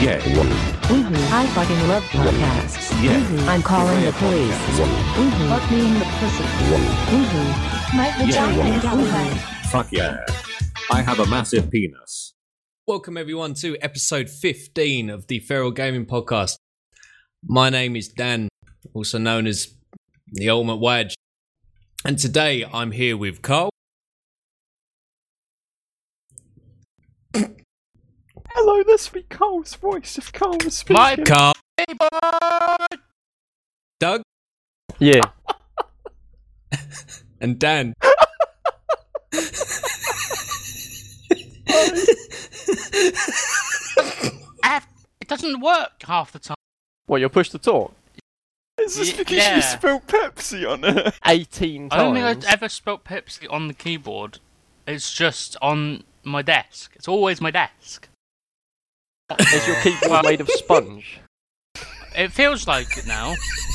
Yeah. I fucking love podcasts. Yeah. Mhm. I'm calling the police. Mhm. Fuck me in the pussy. Mhm. My vagina Yeah. is out. Fuck yeah. I have a massive penis. Welcome everyone to episode 15 of the Feral Gaming Podcast. My name is Dan, also known as the Ultimate Wedge. And today I'm here with Carl. Hello, this be Carl's voice if Cole was speaking. My Carl. Hey, bud. Doug Yeah. and Dan. F- uh, it doesn't work half the time. What, you'll push to talk? Is this Y- because yeah. you spilled Pepsi on it? 18 times. I times. don't think I've ever spelt Pepsi on the keyboard. It's just on my desk. It's always my desk. Is your keyboard made of sponge? It feels like it now.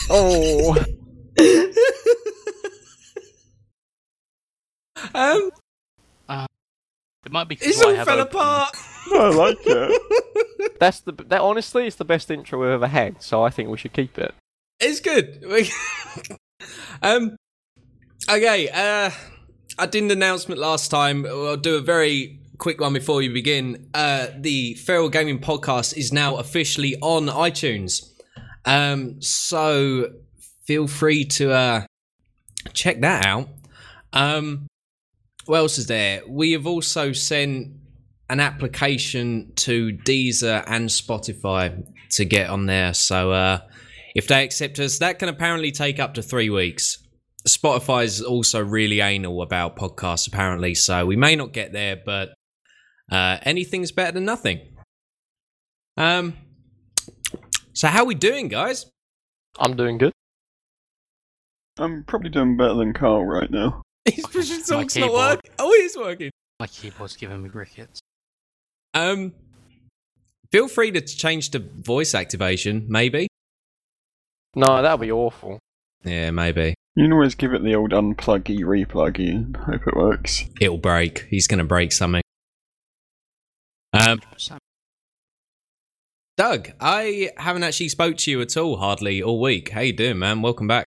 Oh. Um, It might be. it's what I all have fell open. apart. I like it. That's the. That honestly is the best intro we've ever had, so I think we should keep it. It's good. um, okay. Uh, I did an announcement last time. I'll do a very quick one before you begin. Uh, the Feral Gaming Podcast is now officially on iTunes. Um, so feel free to uh check that out. Um, what else is there? We have also sent an application to Deezer and Spotify to get on there. So uh, if they accept us, that can apparently take up to three weeks. Spotify is also really anal about podcasts, apparently. So we may not get there, but uh, anything's better than nothing. Um. So how are we doing, guys? I'm doing good. I'm probably doing better than Carl right now. His pushing My talk's not keyboard. working. Oh, it is working. My keyboard's giving me rickets. Um, feel free to change to voice activation, maybe. No, that'll be awful. Yeah, maybe. You can always give it the old unpluggy, repluggy, and hope it works. It'll break. He's gonna break something. Um, Doug, I haven't actually spoke to you at all, hardly all week. How you doing, man? Welcome back.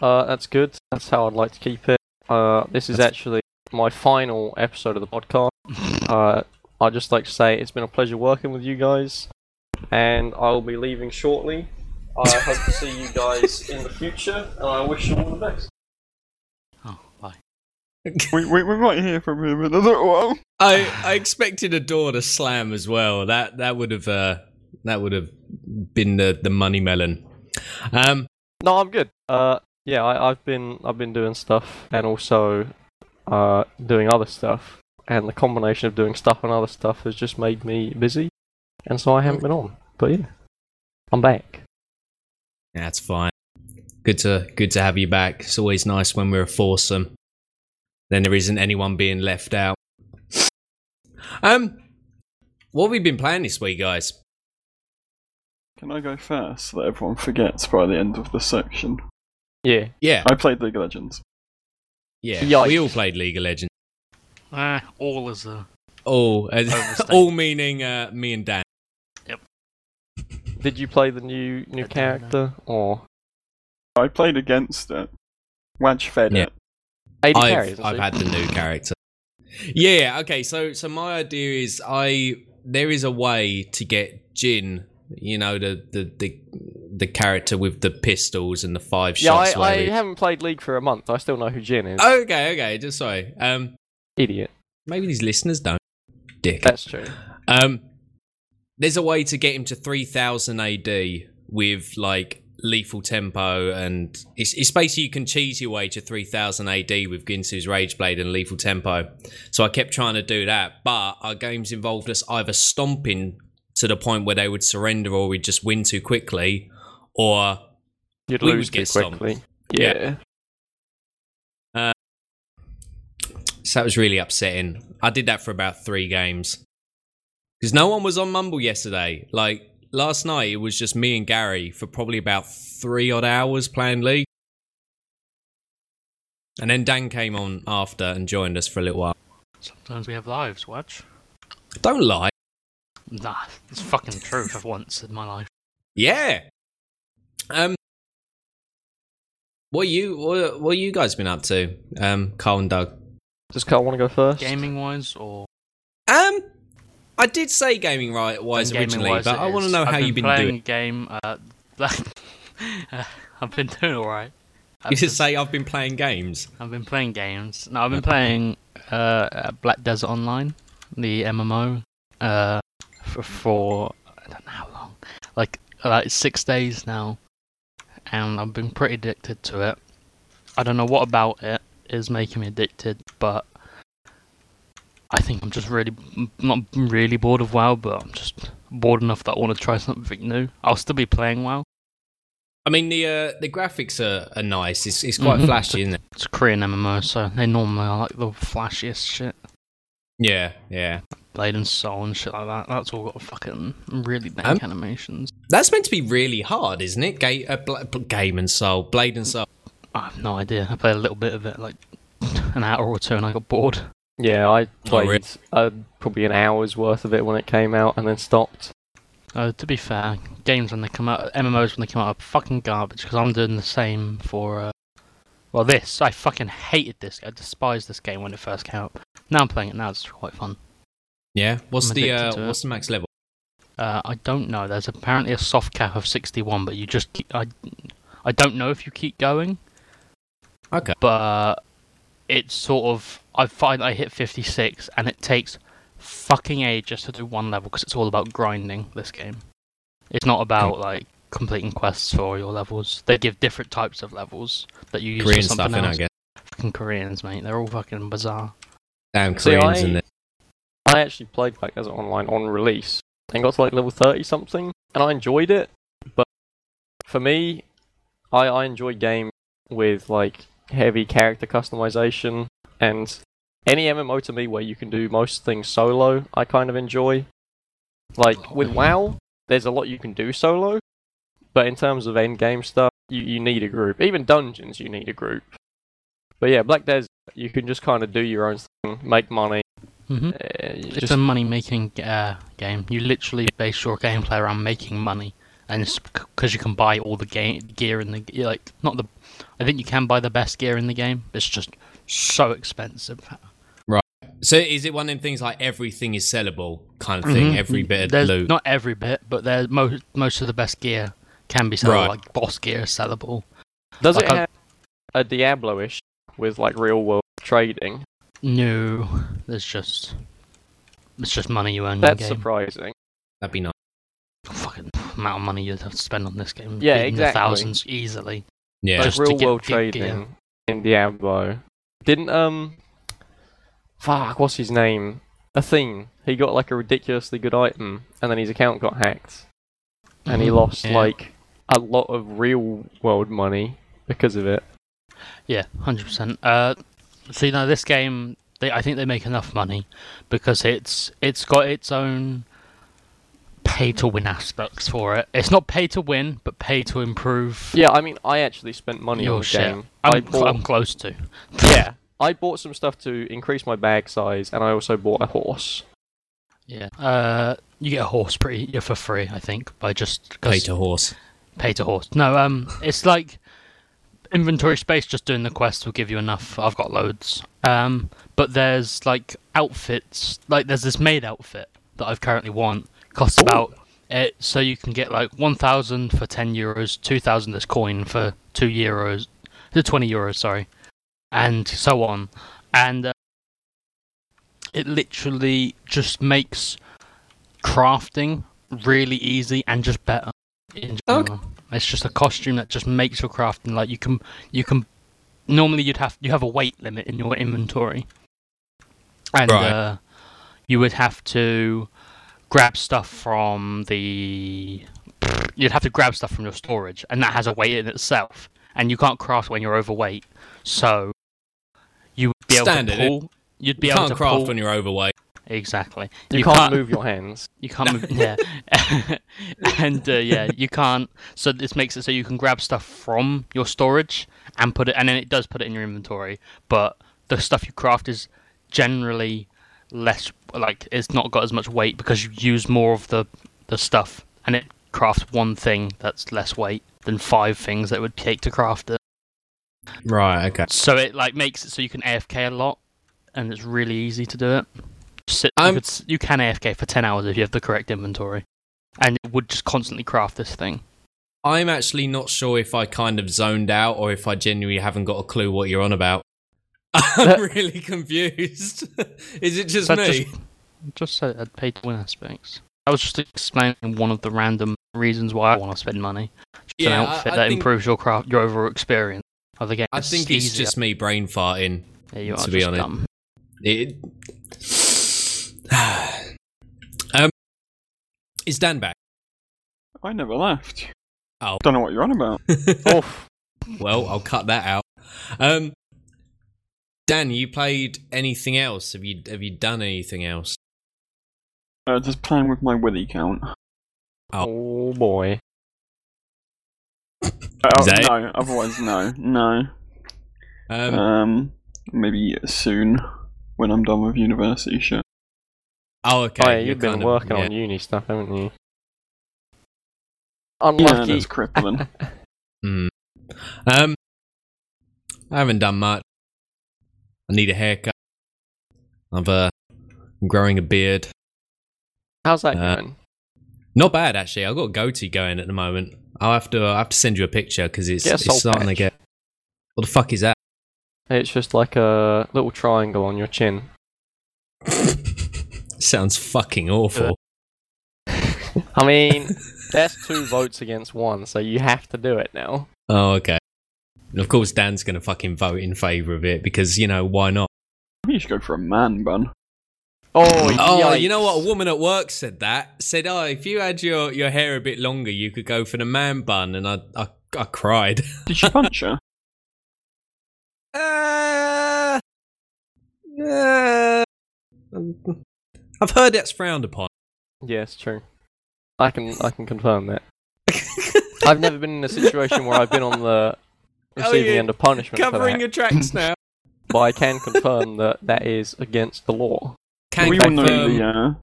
Uh, that's good. That's how I'd like to keep it. Uh, this is That's- actually my final episode of the podcast. Uh, I'd just like to say it's been a pleasure working with you guys, and I will be leaving shortly. I hope to see you guys in the future, and I wish you all the best. Oh, bye. we, we, we might hear from him in a little while. I I expected a door to slam as well. That that would have uh that would have been the the money melon. Um, No, I'm good. Uh, yeah, I, I've been I've been doing stuff and also uh doing other stuff, and the combination of doing stuff and other stuff has just made me busy, and so I haven't been on. But yeah, I'm back. that's fine. Good to good to have you back. It's always nice when we're a foursome. Then there isn't anyone being left out. Um, what have we been playing this week, guys? Can I go first so that everyone forgets by the end of the section? Yeah, Yeah, I played League of Legends. yeah. Yikes. We all played League of Legends. Uh, all is a. All, Overstated. all meaning uh, me and Dan. Yep. Did you play the new new I character or I played against it. Wadge fed Yeah. it. eighty I've, carries? I've had the new character. Yeah, okay, so so my idea is I there is a way to get Jhin, you know, the the the, the character with the pistols and the five Yeah, shots. I, I he- haven't played League for a month. I still know who Jhin is. Okay, okay, just sorry. Um Idiot. maybe these listeners don't. Dick. That's true. Um, there's a way to get him to 3000 AD with like lethal tempo, and it's, it's basically you can cheese your way to 3000 AD with Guinsoo's Rageblade and lethal tempo. So I kept trying to do that, but our games involved us either stomping to the point where they would surrender or we'd just win too quickly, or You'd We lose would too get stomped. quickly. Yeah. Yeah. So that was really upsetting. I did that for about three games. Because no one was on Mumble yesterday. Like, last night, it was just me and Gary for probably about three odd hours playing League. And then Dan came on after and joined us for a little while. Sometimes we have lives. Watch. Don't lie. Nah, it's fucking true for once in my life. Yeah. Um. What you what, what you guys been up to, um, Carl and Doug? Does Carl want to go first? Gaming wise, or Um, I did say gaming right wise gaming originally, wise, but I want to know I've how you've been playing doing. game. Uh, I've been doing all right. You should say I've been playing games. I've been playing games. No, I've been playing uh, uh, Black Desert Online, the MMO, uh, for, for I don't know how long, like like six days now, and I've been pretty addicted to it. I don't know what about it is making me addicted, but I think I'm just really not really bored of WoW, but I'm just bored enough that I want to try something new. I'll still be playing WoW. I mean the uh, the graphics are, are nice. It's it's quite Mhm. flashy, isn't it? It's a Korean MMO, so they normally are like the flashiest shit. Yeah, yeah. Blade and Soul and shit like that. That's all got fucking really dank Um, animations. That's meant to be really hard, isn't it? Ga- uh, Bla- Bla- Game and Soul, Blade and Soul. I have no idea. I played a little bit of it, like an hour or two, and I got bored. Yeah, I Oh, really? played uh, probably an hour's worth of it when it came out and then stopped. Uh, to be fair, games when they come out, MMOs when they come out are fucking garbage because I'm doing the same for. Uh, well, this I fucking hated this. I despised this game when it first came out. Now I'm playing it now. It's quite fun. Yeah. What's I'm the uh, what's the max level? Uh, I don't know. There's apparently a soft cap of 61, but you just keep, I I don't know if you keep going. Okay. But it's sort of I find I hit 56 and it takes fucking ages to do one level because it's all about grinding this game. It's not about like completing quests for your levels. They give different types of levels that you use Korean for stuff, something innit, I guess. Fucking Koreans, mate. They're all fucking bizarre. Damn See, I- isn't? I actually played Black Desert Online on release and got to like level 30 something, and I enjoyed it. But for me, I, I enjoy games with like heavy character customization and any MMO to me where you can do most things solo, I kind of enjoy. Like with WoW, there's a lot you can do solo, but in terms of end game stuff, you, you need a group. Even dungeons, you need a group. But yeah, Black Desert, you can just kind of do your own thing, make money. hmm Uh, you It's just a money making uh, game. You literally base your gameplay around making money, and it's because you can buy all the game gear in the like not the. I think you can buy the best gear in the game. It's just so expensive. Right. So is it one of them things like everything is sellable kind of thing? Mhm. Every bit of There's loot. not every bit, but there's most most of the best gear can be sellable. Right. Like boss gear is sellable. Does Like it I- have a Diablo-ish with like real world trading? No, there's just it's just money you earn in That's game. surprising. That'd be nice. Fucking amount of money you'd have to spend on this game. Yeah, in the exactly. thousands easily. Yeah. Like Just real get world good gear. trading in Diablo. Didn't um fuck, what's his name? Athene. He got like a ridiculously good item and then his account got hacked. And he Mhm, lost yeah. like a lot of real world money because of it. Yeah, hundred percent. Uh, see, now this game, they I think they make enough money because it's it's got its own pay to win aspects for it. It's not pay to win, but pay to improve Yeah, I mean I actually spent money your on the shit. game. I I'm, bought I'm close to. Yeah. I bought some stuff to increase my bag size and I also bought a horse. Yeah. Uh, you get a horse pretty yeah, for free, I think, by just 'cause- Pay to horse. pay to horse. No, um, it's like inventory space. Just doing the quest will give you enough. I've got loads. Um, but there's like outfits. Like there's this maid outfit that I've currently want. Costs about it, so you can get like one thousand for ten euros, two thousand as coin for two euros, to twenty euros, sorry, and so on. And uh, it literally just makes crafting really easy and just better in general. It's just a costume that just makes your crafting like you can you can normally you'd have you have a weight limit in your inventory. And Right. uh, you would have to grab stuff from the you'd have to grab stuff from your storage and that has a weight in itself and you can't craft when you're overweight. So you would be Standard, able to pull you'd be You able can't to craft pull when you're overweight. Exactly. You, can't, move your hands. You can't move. Yeah, and uh, yeah, you can't. So this makes it so you can grab stuff from your storage and put it, and then it does put it in your inventory. But the stuff you craft is generally less like it's not got as much weight because you use more of the the stuff and it crafts one thing that's less weight than five things that it would take to craft it. Right. Okay. So it like makes it so you can AFK a lot, and it's really easy to do it. Sit, you, could, you can AFK for ten hours if you have the correct inventory, and it would just constantly craft this thing. I'm actually not sure if I kind of zoned out or if I genuinely haven't got a clue what you're on about. I'm really confused. Is it just me? just- Just I'd pay to win aspects. I was just explaining one of the random reasons why I want to spend money. Just Yeah, an outfit I that think- improves your craft, your overall experience of the game. I think it's easier. just me brain farting. Yeah, you are to be honest. It. um, is Dan back? I never left. Oh. Don't know what you're on about. Oof. well, I'll cut that out. Um, Dan, you played anything else? Have you have you done anything else? Uh, just playing with my Willy count. Oh boy. Oh, Is that it? no, otherwise no. No. Um, Um, maybe soon when I'm done with university shit. Oh, okay. oh yeah, you're you've been kind of- working yeah. on uni stuff, haven't you? Yeah, Unlucky. that's crippling. Hmm. Um, I haven't done much. I need a haircut. I've uh, I'm growing a beard. How's that Uh, going? Not bad actually. I've got a goatee going at the moment. I'll have to. I have to send you a picture because it's, it's soul starting to get. What the fuck is that? It's just like a little triangle on your chin. Sounds fucking awful. I mean, that's two votes against one, so you have to do it now. Oh, okay. And of course, Dan's gonna fucking vote in favour of it because you know why not? Maybe you should go for a man bun. Oh, Oh, you know what? A woman at work said that. Said, "Oh, if you had your, your hair a bit longer, you could go for the man bun." And I I, I cried. Did you punch her? Uh, uh, I've heard that's frowned upon. Yeah, it's true. I can I can confirm that. I've never been in a situation where I've been on the receiving end of punishment for Covering that, your tracks now. but I can confirm that that is against the law. Can we all know the uh,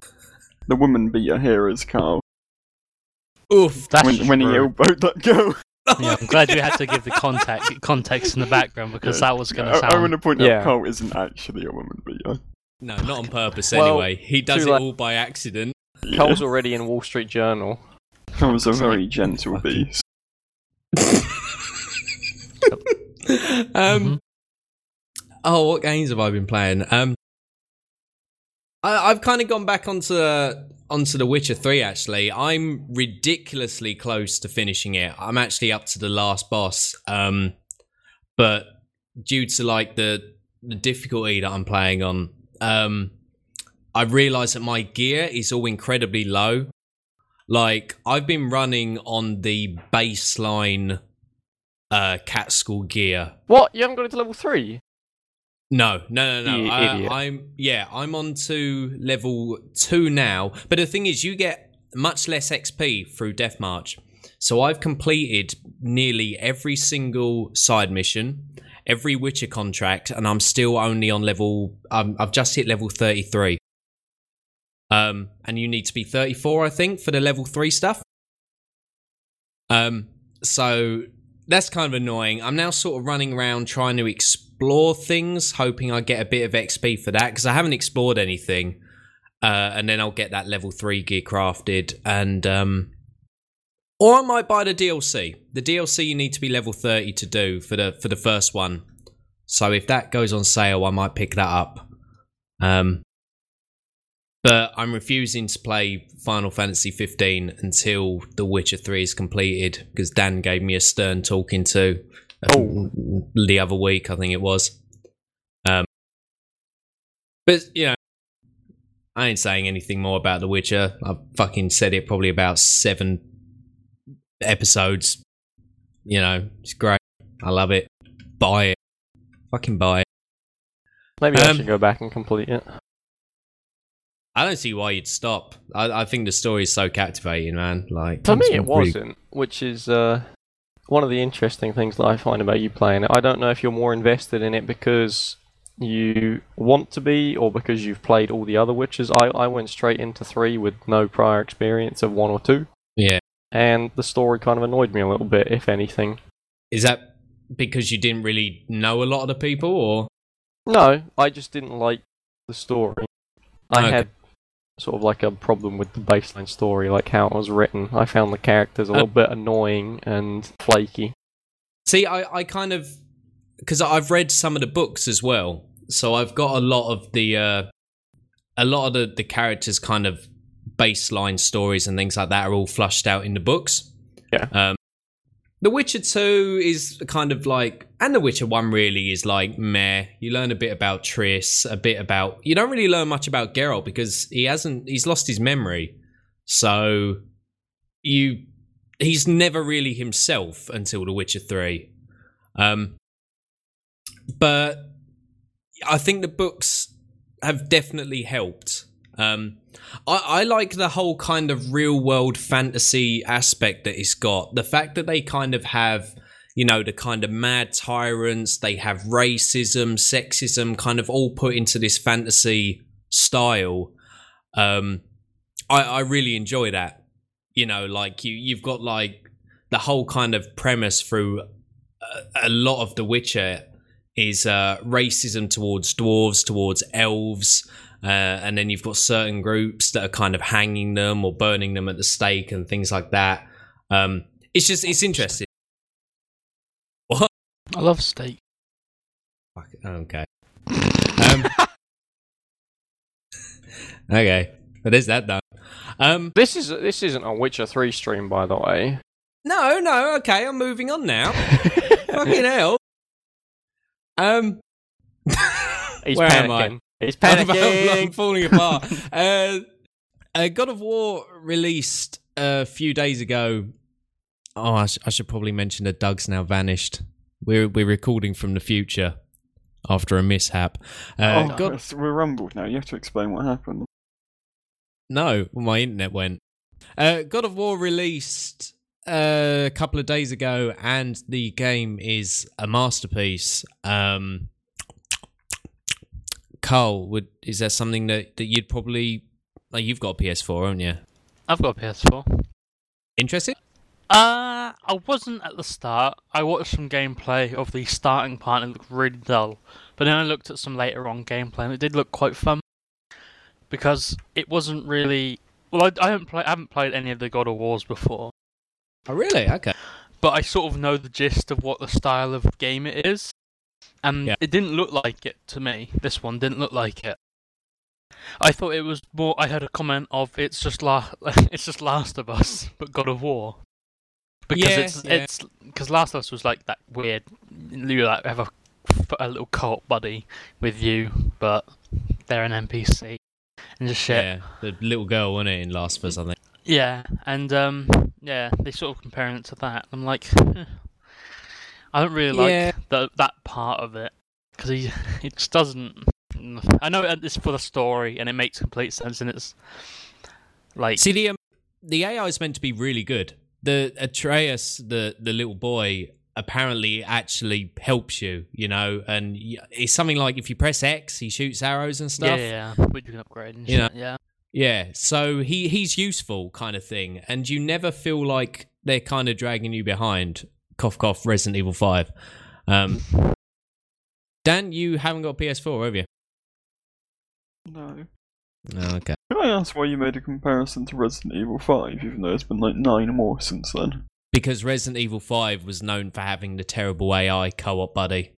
the woman beater here is Carl. Oof. That's when, when he true. elbowed that girl. Yeah, I'm glad you had to give the context context in the background because that was going I, to I want sound. to point Yeah. out Carl isn't actually a woman beater. No, not on purpose. Well, Anyway, he does it late. all by accident. Yeah. Cole's already in Wall Street Journal. Carl's a very gentle beast. um. Mhm. Oh, what games have I been playing? Um, I, I've kind of gone back onto onto The Witcher Three. Actually, I'm ridiculously close to finishing it. I'm actually up to the last boss. Um, but due to like the the difficulty that I'm playing on, um, I realised that my gear is all incredibly low. Like I've been running on the baseline uh cat school gear What? You haven't got it to level three? no, no, no, no. You I, idiot. I'm yeah, I'm on to level two now. But the thing is, you get much less XP through Death March. So I've completed nearly every single side mission, every Witcher contract, and I'm still only on level. Um, I've just hit level thirty-three. Um, and you need to be thirty-four, I think, for the level three stuff. Um, so that's kind of annoying. I'm now sort of running around trying to explore things, hoping I get a bit of XP for that because I haven't explored anything. Uh, and then I'll get that level three gear crafted, and um, or I might buy the DLC. The DLC you need to be level thirty to do for the for the first one. So if that goes on sale, I might pick that up. Um, but I'm refusing to play Final Fantasy 15 until The Witcher 3 is completed because Dan gave me a stern talking to uh, the other week, I think it was. Um, but you know, I ain't saying anything more about The Witcher. I've fucking said it probably about seven episodes. You know, it's great. I love it. Buy it. Fucking buy it. Maybe I Um, should go back and complete it. I don't see why you'd stop. I, I think the story is so captivating, man. Like For me, it really- wasn't, which is uh, one of the interesting things that I find about you playing it. I don't know if you're more invested in it because you want to be or because you've played all the other Witches. I, I went straight into three with no prior experience of one or two, Yeah. And the story kind of annoyed me a little bit, if anything. Is that because you didn't really know a lot of the people, or No, I just didn't like the story. I Okay. had sort of like a problem with the baseline story, like how it was written. I found the characters a little bit annoying and flaky. see? I I kind of because I've read some of the books as well, so I've got a lot of the uh, a lot of the the characters kind of baseline stories and things like that are all flushed out in the books. Yeah. Um, the Witcher 2 is kind of like, and The Witcher 1 really is like meh. You learn a bit about Triss, a bit about. You don't really learn much about Geralt because he hasn't. He's lost his memory. So you. He's never really himself until The Witcher 3. Um, but I think the books have definitely helped. Um, I, I like the whole kind of real world fantasy aspect that it's got. The fact that they kind of have, you know, the kind of mad tyrants, they have racism, sexism, kind of all put into this fantasy style. Um, I, I really enjoy that. You know, like you, you've got like the whole kind of premise through a, a lot of The Witcher is uh, racism towards dwarves, towards elves. Uh, and then you've got certain groups that are kind of hanging them or burning them at the stake and things like that. Um, it's just it's interesting. What? I love steak. Okay. Um, okay, but there's that done. Um, This is this isn't a Witcher three stream, by the way. no, no. Okay, I'm moving on now. Fucking hell. Um, He's where am I? Panicking. He's I'm, I'm panicking. falling apart. uh, uh, God of War released a few days ago. Oh, I, sh- I should probably mention that Doug's now vanished. We're we're recording from the future after a mishap. Uh, oh, God, we're rumbled now. You have to explain what happened. no, my internet went. Uh, God of War released uh, a couple of days ago, and the game is a masterpiece. Um, Carl, would is that something that, that you'd probably like? You've got a PS4, haven't you? I've got a PS4. Interested? Uh, I wasn't at the start. I watched some gameplay of the starting part and it looked really dull. But then I looked at some later on gameplay and it did look quite fun. Because it wasn't really. Well, I, I, haven't, play, I haven't played any of the God of Wars before. Oh, really? Okay. But I sort of know the gist of what the style of game it is. And Yeah. it didn't look like it to me. This one didn't look like it. I thought it was more. I heard a comment of it's just la- it's just Last of Us, but God of War. Because Yeah, it's yeah. it's because Last of Us was like that weird. You like have a, a little cult buddy with you, but they're an NPC and just shit. Yeah, the little girl, wasn't it, in Last of Us? I think. Yeah, and um, yeah, they sort of comparing it to that. I'm like, eh. I don't really like Yeah. the, that part of it because he it just doesn't. I know it's for the story and it makes complete sense and it's like See the um, the AI is meant to be really good. The Atreus, the the little boy, apparently actually helps you. You know, and it's something like if you press X, he shoots arrows and stuff. yeah, yeah, which you can upgrade. And You shit, yeah, Yeah, so he he's useful kind of thing, and you never feel like they're kind of dragging you behind. Cough cough. Resident Evil Five. Um, Dan, you haven't got a PS4, have you? No. Oh, okay. Can I ask why you made a comparison to Resident Evil 5, even though it's been like nine more since then? Because Resident Evil Five was known for having the terrible AI co-op buddy.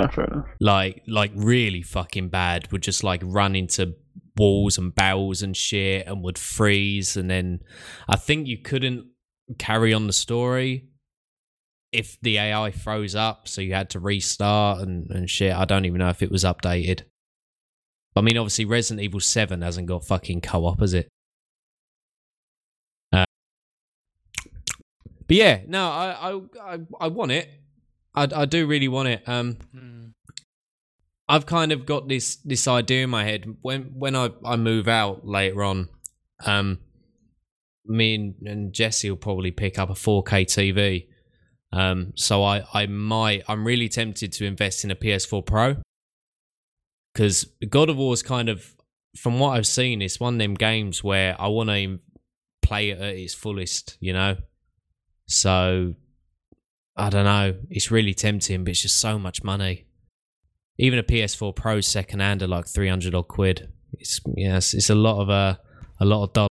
Ah, fair enough. like like really fucking bad would just like run into walls and barrels and shit and would freeze and then i think you couldn't carry on the story if the ai froze up so you had to restart and, and shit i don't even know if it was updated i mean obviously resident evil 7 hasn't got fucking co-op has it uh, but yeah no i i i, I want it I, I do really want it um Mm. I've kind of got this this idea in my head when when I, I move out later on. Um, me and, and Jesse will probably pick up a 4K TV. Um, so I I might I'm really tempted to invest in a PS4 Pro. because God of War is kind of, from what I've seen, it's one of them games where I want to play it at its fullest, you know. So I don't know. It's really tempting, but it's just so much money. Even a PS4 Pro second hand are like three hundred odd quid. It's yes, it's a lot of uh, a lot of dollars.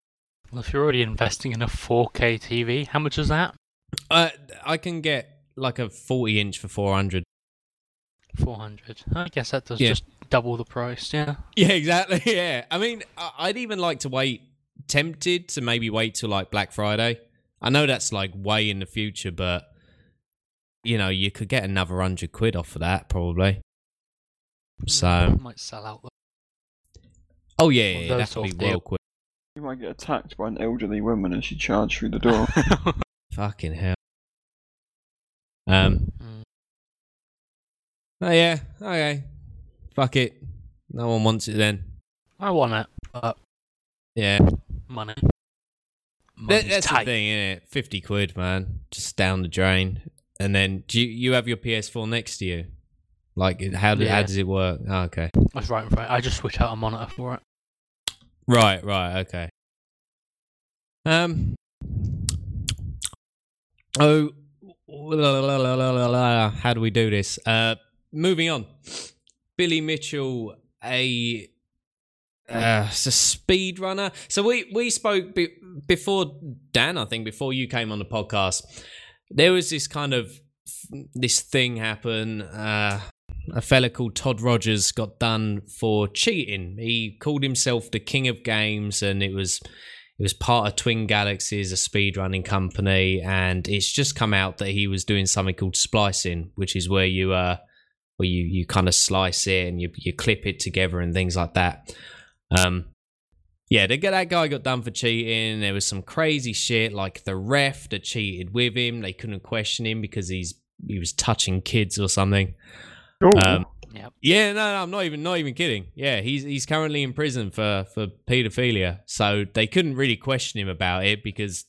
Well, if you're already investing in a 4K TV, how much is that? Uh, I can get like a forty inch for four hundred. 400. I guess that does Yeah. just double the price, yeah. Yeah, exactly. Yeah, I mean, I- I'd even like to wait. Tempted to maybe wait till like Black Friday. I know that's like way in the future, but you know, you could get another hundred quid off of that probably. So, Mm, might sell out. oh yeah, Well, yeah, those that sort could of be real quick. You might get attacked by an elderly woman as she charged through the door. Fucking hell. Um. Mm. Oh yeah. Okay. Fuck it. No one wants it then. I want it, but Yeah. money. That, that's tight. the thing, isn't it? Fifty quid, man, just down the drain. And then, do you, you have your PS4 next to you? Like, how do, how does it work? Oh, okay. That's right in front. I just switch out a monitor for it. Right, right, okay. Um. Oh, how do we do this? Uh, moving on. Billy Mitchell, a uh, a speed runner. So we we spoke be- before Dan, I think, before you came on the podcast. There was this kind of this thing happen. Uh, a fella called Todd Rogers got done for cheating. He called himself the king of games, and it was it was part of Twin Galaxies, a speedrunning company, and it's just come out that he was doing something called splicing, which is where you uh where you you kind of slice it and you you clip it together and things like that. Um, yeah, the, that guy got done for cheating. There was some crazy shit, like the ref that cheated with him. They couldn't question him because he's he was touching kids or something. Um, Yep. yeah, no, no, I'm not even not even kidding. Yeah, he's he's currently in prison for for paedophilia. So they couldn't really question him about it because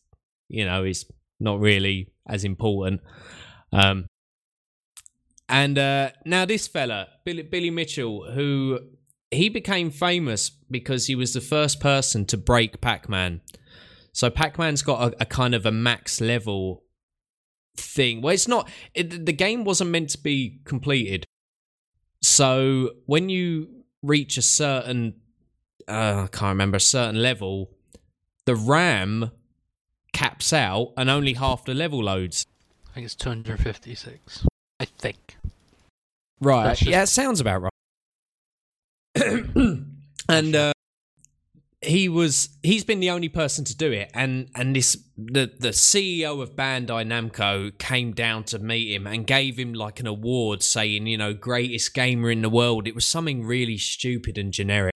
you know it's not really as important. Um, and uh, now this fella, Billy, Billy Mitchell, who he became famous because he was the first person to break Pac-Man. So Pac-Man's got a, a kind of a max level thing. Well, it's not. It, the game wasn't meant to be completed. So when you reach a certain, uh, I can't remember a certain level, the RAM caps out and only half the level loads. I think it's 256. I think. Right. Just- Yeah, it sounds about right. and uh, he was he's been the only person to do it and and this the the CEO of Bandai Namco came down to meet him and gave him like an award saying, you know, greatest gamer in the world. It was something really stupid and generic.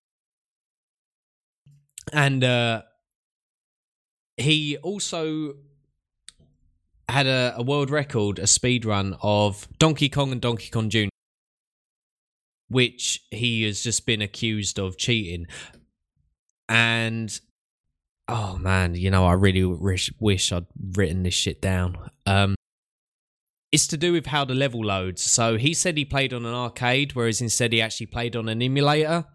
And uh he also had a, a world record, a speed run of Donkey Kong and Donkey Kong Jr which he has just been accused of cheating. And oh man, you know, I really wish, wish I'd written this shit down. Um, it's to do with how the level loads. So he said he played on an arcade, whereas instead he actually played on an emulator.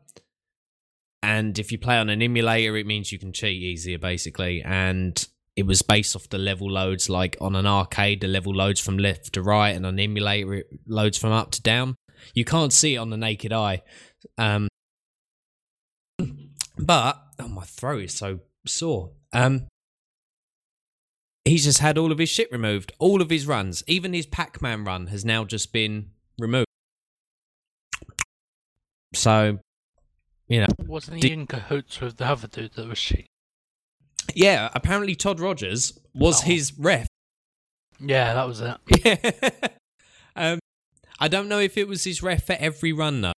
And if you play on an emulator, it means you can cheat easier, basically. And it was based off the level loads. Like on an arcade, the level loads from left to right, and on an emulator, it loads from up to down. You can't see it on the naked eye. Um, but oh, my throat is so sore. Um, he's just had all of his shit removed. All of his runs, even his Pac-Man run, has now just been removed. So, you know, Wasn't he Did- in cahoots with the other dude that was cheating? yeah. Apparently, Todd Rogers was Oh. his ref. Yeah, that was it. Yeah. um, I don't know if it was his ref for every run though,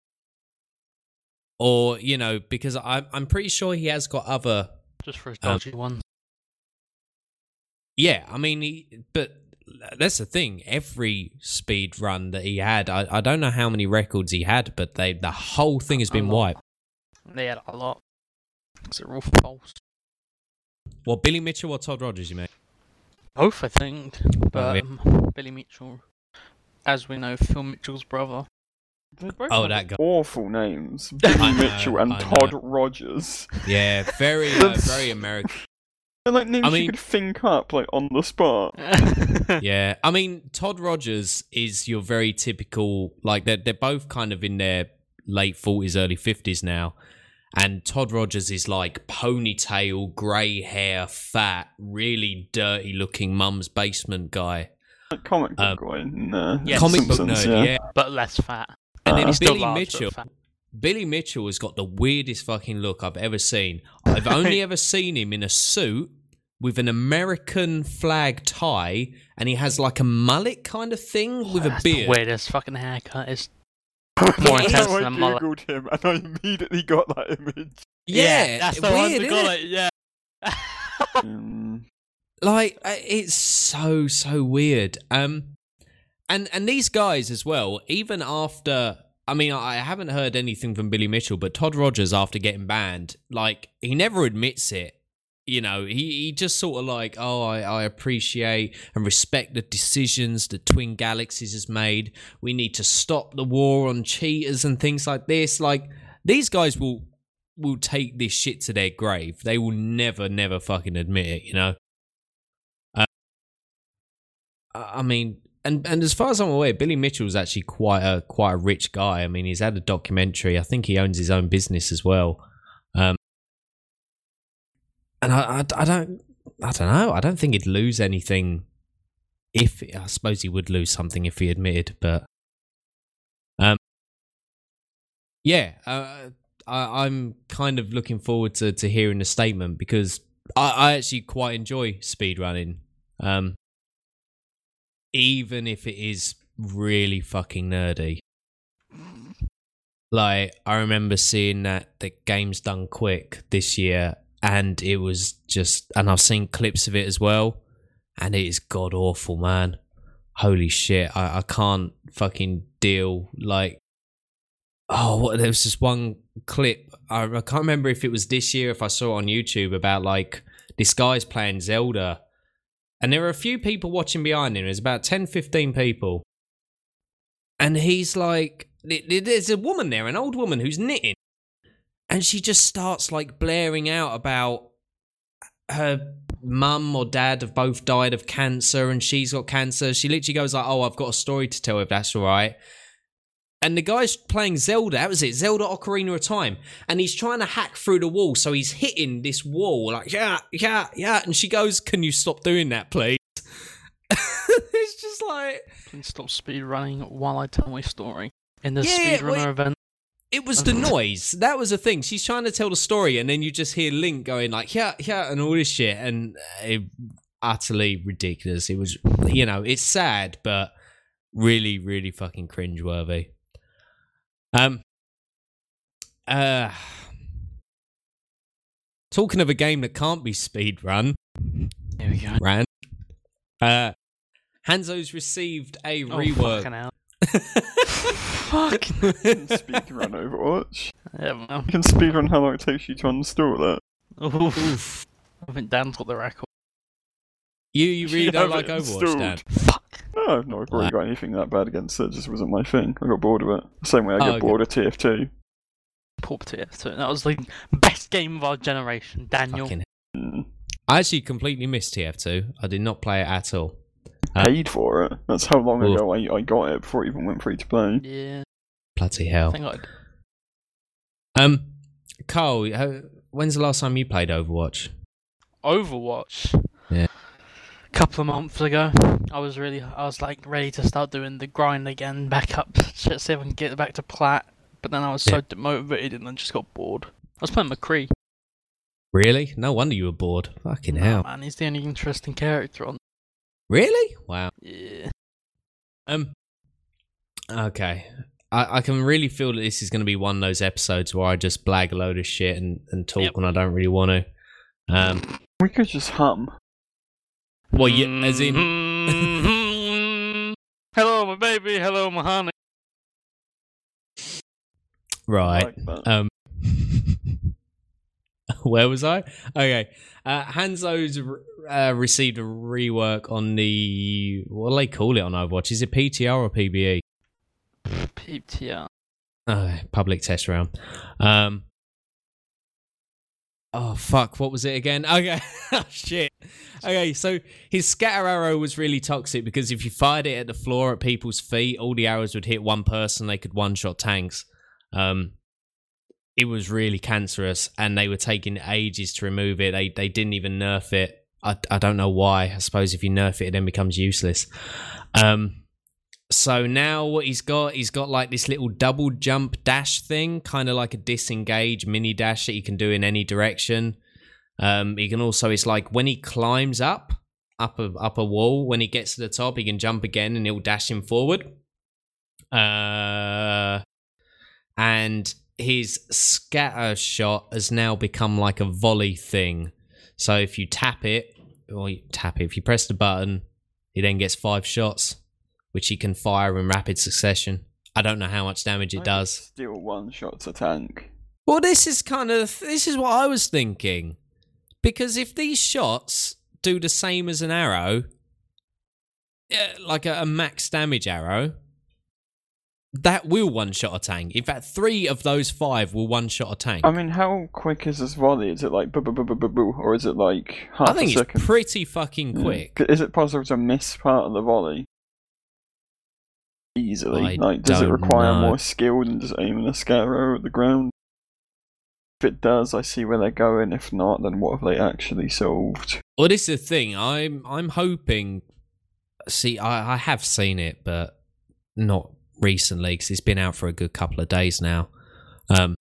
or you know, because I'm I'm pretty sure he has got other. Just for his Um, dodgy ones. Yeah, I mean, he, but that's the thing. Every speed run that he had, I, I don't know how many records he had, but they the whole thing has been wiped. They had a lot. Because they're all false. Well, Billy Mitchell or Todd Rogers, you mean? Both, I think. But yeah. um, Billy Mitchell, as we know, Phil Mitchell's brother. They're both Oh, have that guy. awful names. Billy know, Mitchell and I know. Todd Rogers. Yeah, very, uh, very American. They're like names I mean- you could think up like on the spot. Yeah, I mean, Todd Rogers is your very typical. Like they're they're both kind of in their late forties, early fifties now, and Todd Rogers is like ponytail, grey hair, fat, really dirty looking mum's basement guy, Like comic book Um, guy in uh, Yes. comic book Simpsons, nerd, yeah. but less fat. And then Uh, Still Billy large, Mitchell. Billy Mitchell has got the weirdest fucking look I've ever seen. I've only ever seen him in a suit with an American flag tie, and he has like a mullet kind of thing with a That's beard. The weirdest fucking haircut. It's More intense I than a mullet. googled him and I immediately got that image. Yeah, that's the weird, one that isn't got it? it. Yeah. Um, like uh, it's so so weird um and and these guys as well even after i mean i haven't heard anything from billy mitchell but todd rogers after getting banned like he never admits it. You know he, he just sort of like oh I, I appreciate and respect the decisions that twin galaxies has made. We need to stop the war on cheaters and things like this. Like these guys will will take this shit to their grave. They will never never fucking admit it you know? Uh, I I mean, and and as far as I'm aware, Billy Mitchell's actually quite a quite a rich guy. I mean, he's had a documentary. I think he owns his own business as well. Um, and I, I, I don't I don't know. I don't think he'd lose anything. If I suppose he would lose something if he admitted, but um, yeah, uh, I, I'm kind of looking forward to to hearing the statement because I, I actually quite enjoy speedrunning. Um, even if it is really fucking nerdy. Like I remember seeing that the Games Done Quick this year, and it was just, and I've seen clips of it as well, and it is god awful, man. Holy shit, I, I can't fucking deal. Like, oh, what, there was just one clip. I, I can't remember if it was this year, if I saw it on YouTube about like this guy's playing Zelda and there are a few people watching behind him. There's about 10, 15 people. And he's like, th- th- there's a woman there, an old woman who's knitting. And she just starts like blaring out about her mum or dad have both died of cancer and she's got cancer. She literally goes like, oh, I've got a story to tell if that's all right. And the guy's playing Zelda. That was it, Zelda Ocarina of Time. And he's trying to hack through the wall, so he's hitting this wall like yeah, yeah, yeah. And she goes, "Can you stop doing that, please?" it's just like Please stop speed running while I tell my story. In the Yeah, speedrunner wait. event. it was the noise. That was the thing. She's trying to tell the story, and then you just hear Link going like yeah, yeah, and all this shit, and it, utterly ridiculous. It was, you know, it's sad, but really, really fucking cringeworthy. Um. Uh. Talking of a game that can't be speed run, Here we go. ran. Uh, Hanzo's received a Oh, rework. fucking hell. Fucking. speedrun Overwatch. Yeah, well. You can speedrun how long it takes you to uninstall it. Oof. I think Dan's got the record. you you really You don't like Overwatch, installed. Dan? Fuck. No, I've not really got anything that bad against it. It just wasn't my thing. I got bored of it. The same way I Oh, got okay. bored of TF2. Poor TF2. That was the best game of our generation, Daniel. Fucking- Mm. I actually completely missed TF2. I did not play it at all. Uh, Paid for it. That's how long ago I, I got it before it even went free to play. Yeah, Bloody I hell. think I. Um, Carl, how, when's the last time you played Overwatch? Overwatch. Yeah. Couple of months ago, I was really, I was like ready to start doing the grind again, back up, shit, see if I can get back to plat. But then I was so demotivated and then just got bored. I was playing McCree. Really? No wonder you were bored. Fucking Nah, hell. man, he's the only interesting character on. Really? Wow. Yeah. Um. Okay. I, I can really feel that this is going to be one of those episodes where I just blag a load of shit and, and talk Yep. when I don't really want to. Um. We could just hum. Well, yeah, as in. Mhm. hello, my baby. Hello, my honey. Right. Like. Um, where was I? Okay. Uh, Hanzo's uh, received a rework on the what do they call it on Overwatch? Is it PTR or PBE? PTR. uh, public test round. Um, oh fuck, what was it again? Okay, oh shit. Okay, so his scatter arrow was really toxic because if you fired it at the floor at people's feet, all the arrows would hit one person. They could one shot tanks. Um, it was really cancerous, and they were taking ages to remove it. They they didn't even nerf it. I, I don't know why. I suppose if you nerf it, it then becomes useless. Um, so now what he's got, he's got like this little double jump dash thing, kind of like a disengage mini dash that you can do in any direction. Um, he can also, it's like when he climbs up, up a, up a wall, when he gets to the top, he can jump again and it'll dash him forward. Uh, and his scatter shot has now become like a volley thing. So if you tap it, or you tap it, if you press the button, he then gets five shots, which he can fire in rapid succession. I don't know how much damage it does. Still one shot to tank. Well, this is kind of this is what I was thinking, because if these shots do the same as an arrow, yeah, like a, a max damage arrow, that will one shot a tank. In fact, three of those five will one shot a tank. I mean, how quick is this volley? Is it like boo boo boo boo boo boo, or is it like half I think a it's second? pretty fucking quick. Is it possible to miss part of the volley easily? I like, does it require know. more skill than just aiming a scatter at the ground? If it does, I see where they're going. If not, then what have they actually solved? Well, this is the thing. I'm I'm hoping. See, I, I have seen it, but not recently because it's been out for a good couple of days now. Um,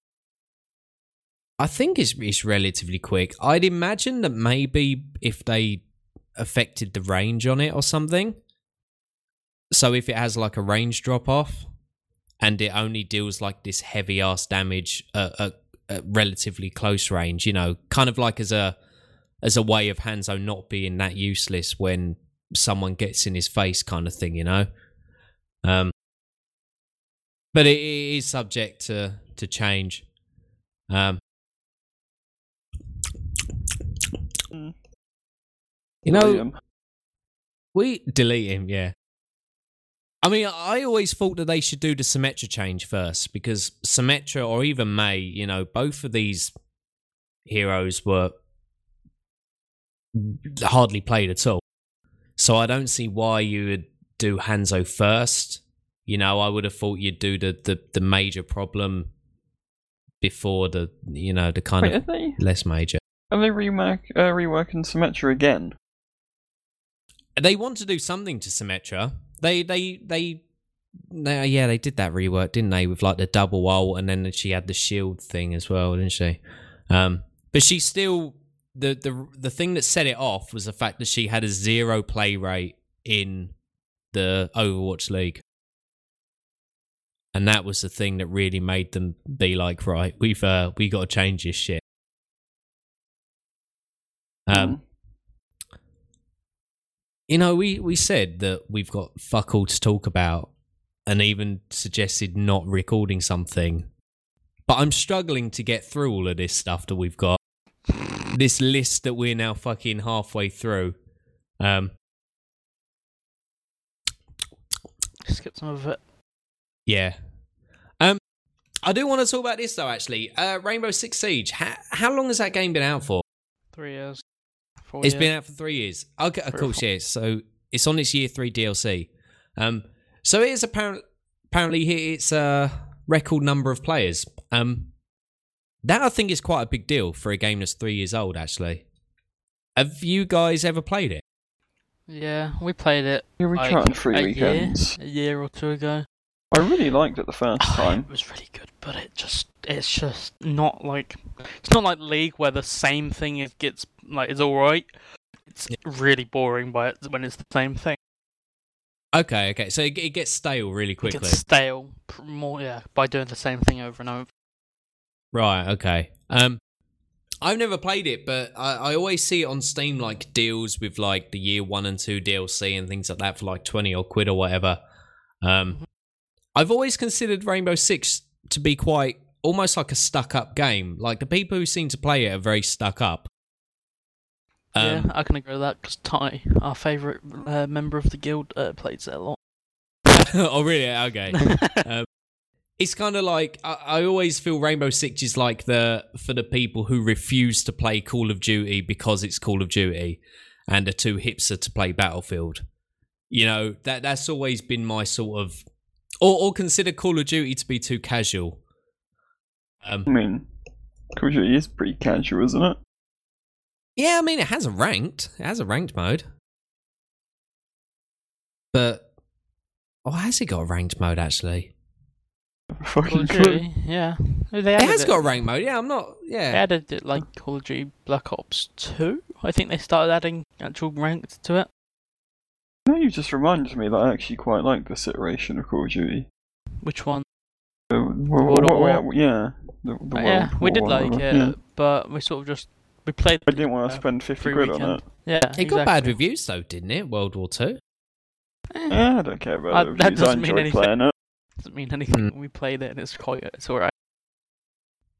I think it's it's relatively quick. I'd imagine that maybe if they affected the range on it or something. So if it has like a range drop off, and it only deals like this heavy ass damage at, at, at relatively close range, you know, kind of like as a as a way of Hanzo not being that useless when someone gets in his face, kind of thing, you know. Um, but it, it is subject to to change. Um, you know, we delete him, yeah. I mean, I always thought that they should do the Symmetra change first because Symmetra or even Mei, you know, both of these heroes were hardly played at all. So I don't see why you would do Hanzo first. You know, I would have thought you'd do the, the, the major problem before the, you know, the kind Wait, of they less major. are they remark, uh, reworking Symmetra again? They want to do something to Symmetra. They they they, they yeah, they did that rework, didn't they? With like the double ult, and then she had the shield thing as well, didn't she? Um, but she still the the the thing that set it off was the fact that she had a zero play rate in the Overwatch League. And that was the thing that really made them be like, right, we've uh, we got to change this shit. Um, you know, we, we said that we've got fuck all to talk about and even suggested not recording something. But I'm struggling to get through all of this stuff that we've got. This list that we're now fucking halfway through. Um, Skip some of it. yeah. Um, I do want to talk about this though, actually. Uh, Rainbow Six Siege. How, how long has that game been out for? Three years. Four It's years. been out for three years. Okay, of Three or course, four. yeah. So it's on its year three DLC. Um, so it is apparent, apparently hit its a record number of players. Um, that I think is quite a big deal for a game that's three years old. Actually, have you guys ever played it? Yeah, we played it. Yeah, we like, tried three a weekends. Year, a year or two ago. I really liked it the first Oh, time. it was really good, but it just it's just not like it's not like League where the same thing is gets like is all right. It's really boring by it when it's the same thing. Okay, okay. So it, it gets stale really It quickly. gets stale more yeah by doing the same thing over and over. Right. Okay. Um, I've never played it, but I, I always see it on Steam like deals with like the year one and two DLC and things like that for like twenty or quid or whatever. Um, I've always considered Rainbow Six to be quite almost like a stuck up game. Like the people who seem to play it are very stuck up. Yeah, Um, I can agree with that because Ty, our favourite uh, member of the guild, uh, plays it a lot. oh really? Okay. um, it's kind of like I, I always feel Rainbow Six is like the for the people who refuse to play Call of Duty because it's Call of Duty, and are too hipster to play Battlefield. You know that that's always been my sort of, or or consider Call of Duty to be too casual. Um, I mean, Call of Duty is pretty casual, isn't it? Yeah, I mean it has a ranked. It has a ranked mode. But oh, has it got a ranked mode actually? Call Fucking of. Duty, yeah. They It added has got a ranked mode. Yeah, I'm not. They Yeah. added it like Call of Duty Black Ops 2. I think they started adding actual ranked to it. Now you just reminded me that I actually quite like this iteration of Call of Duty. Which one? Uh, well, World at what- War? yeah. The, the Uh, yeah, World we did like whatever. it, Yeah. but we sort of just we played. I didn't want to uh, spend 50 free quid on it. Yeah, It got bad reviews though, didn't it? World War Two. Eh, Yeah, I don't care about Uh, the that reviews. I doesn't mean enjoy anything. playing it. doesn't mean anything. We played it and it's quite it's alright.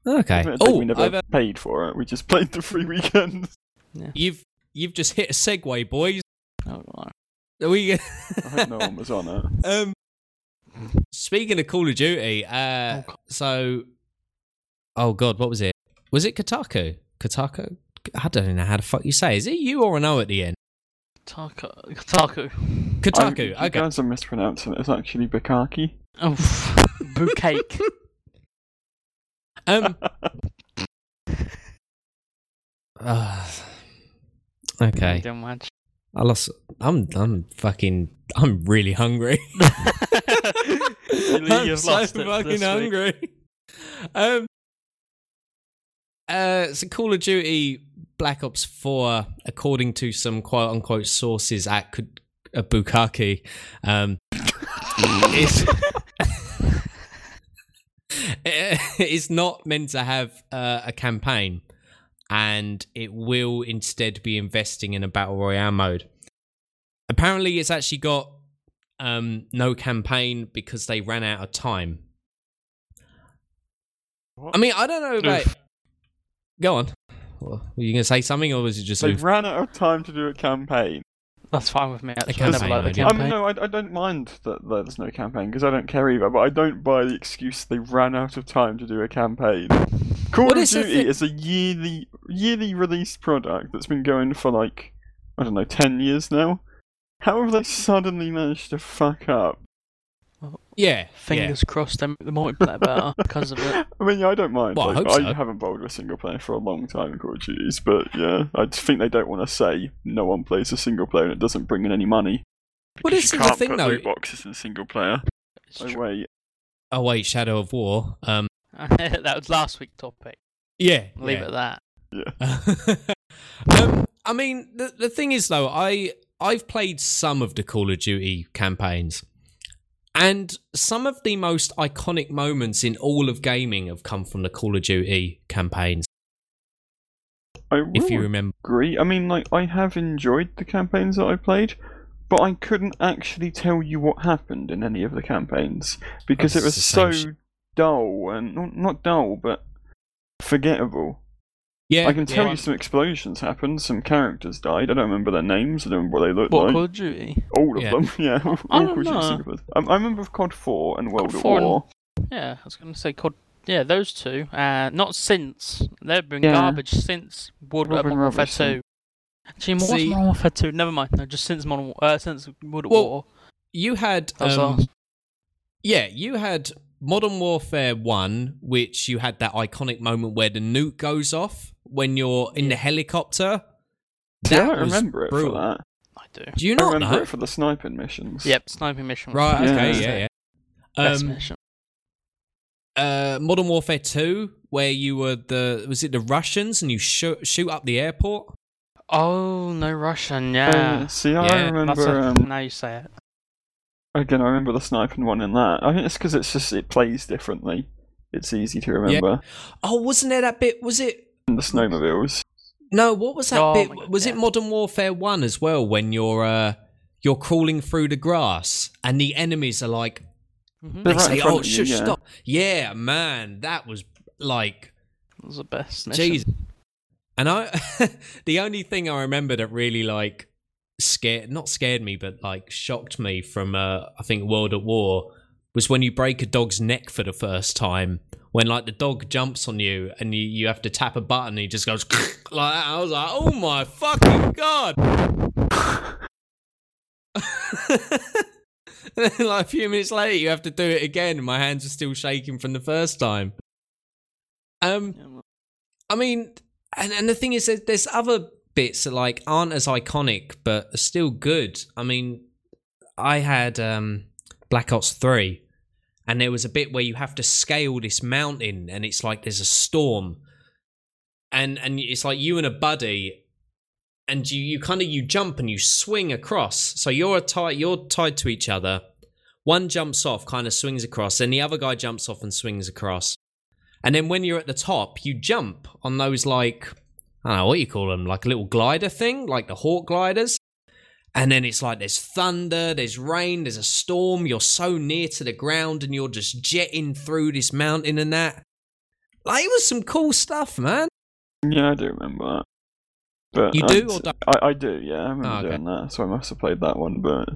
Okay. Oh, we never I've, uh, paid for it. We just played the free weekend. you've you've just hit a segue, boys. Oh, no. Are we? I hope no one was on it. um. Speaking of Call of Duty, uh, Oh, so, oh god, what was it? Was it Kotaku? Kotaku? I don't know how the fuck you say. Is it you or an O at the end? Taco, Taco. Kotaku. I, you okay. guys are mispronouncing it. It's actually Bukaki. Oh, bouquet. Um. uh, okay. Don't watch. I lost. I'm. I'm fucking. I'm really hungry. Really, I'm you've so lost it fucking week. hungry. Um. Uh, so Call of Duty Black Ops Four, according to some quote unquote sources at K- uh, Bukaki, um, is it's not meant to have uh, a campaign, and it will instead be investing in a battle royale mode. Apparently, it's actually got um, no campaign because they ran out of time. I mean, I don't know about. Oof. Go on. Well, were you going to say something, or was it just? They oof? ran out of time to do a campaign. That's fine with me. Actually, I campaign, never liked the um, campaign. mean, no, I, I don't mind that there's no campaign because I don't care either. But I don't buy the excuse they ran out of time to do a campaign. Call What of is Duty is a yearly yearly released product that's been going for like I don't know ten years now. How have they suddenly managed to fuck up? Yeah. Fingers crossed, they make the multiplayer better because of it. I mean, yeah, I don't mind. Well, I like, hope so. haven't bowled with a single player for a long time in Call of Duties, but yeah, I just think they don't want to say no one plays a single player and it doesn't bring in any money. Well, Because this you is the can't thing, put though. loot boxes in single player. Oh true. wait, Oh wait, Shadow of War. Um. that was last week's topic. Yeah. Leave yeah. it at that. um, I mean, the the thing is though, I I've played some of the Call of Duty campaigns, and some of the most iconic moments in all of gaming have come from the Call of Duty campaigns. I If you remember, agree. I mean, like I have enjoyed the campaigns that I played, but I couldn't actually tell you what happened in any of the campaigns because it was so sh- dull and not dull, but forgettable. Yeah, I can tell yeah. you some explosions happened, some characters died. I don't remember their names. I don't remember what they looked What like. Call of Duty? All of Yeah. them, yeah. I All don't of know. Um, I remember COD 4 and World COD at 4 and- War. Yeah, I was going to say COD. Yeah, those two. Uh, not since. They've been Yeah. garbage since World Robin Modern Warfare Robertson. 2. Actually, what's See- Modern Warfare 2? Never mind. No, just since Modern War- uh, since World at Well, War. you had um, yeah, you had Modern Warfare One, which you had that iconic moment where the nuke goes off when you're in the helicopter. See, I That don't was remember it brutal. for that. I do. Do you I not remember know? it for the sniping missions. Yep, sniping mission. was Right. the Okay. Yeah. Yeah. Yeah. Best Um, mission. uh, Modern Warfare Two, where you were the was it the Russians and you shoot shoot up the airport? Oh, no Russian. Uh, Yeah. see, I Yeah, That's remember. a, um, now you say it. Again, I remember the sniping one in that. I think it's because it's just it plays differently. It's easy to remember. Oh, wasn't there that bit? Was it? And the snowmobiles. No, what was that Oh bit? God, was it. Modern Warfare One as well? When you're uh, you're crawling through the grass and the enemies are like Mhm. They're right say, "Oh, of you, yeah. stop!" Yeah, man, that was like That was the best mission. Jeez. And I, the only thing I remember that really like scared, not scared me, but like shocked me from, uh, I think World at War was when you break a dog's neck for the first time. When like the dog jumps on you and you, you have to tap a button and he just goes like that. I was like, oh my fucking god. and then like a few minutes later you have to do it again and my hands are still shaking from the first time. Um I mean and, and the thing is that there's other bits that like aren't as iconic but are still good. I mean I had um Black Ops 3 and there was a bit where you have to scale this mountain and it's like there's a storm. And and it's like you and a buddy and you you kind of you jump and you swing across. So you're tied you're tied to each other. One jumps off kind of swings across and the other guy jumps off and swings across. And then when you're at the top you jump on those like i don't know what you call them like a little glider thing like the hawk gliders and then it's like there's thunder, there's rain, there's a storm. You're so near to the ground and you're just jetting through this mountain and that. Like, it was some cool stuff, man. Yeah, I do remember that. But You I- do or don't? I, I do, yeah. I remember Oh, okay. doing that, so I must have played that one, but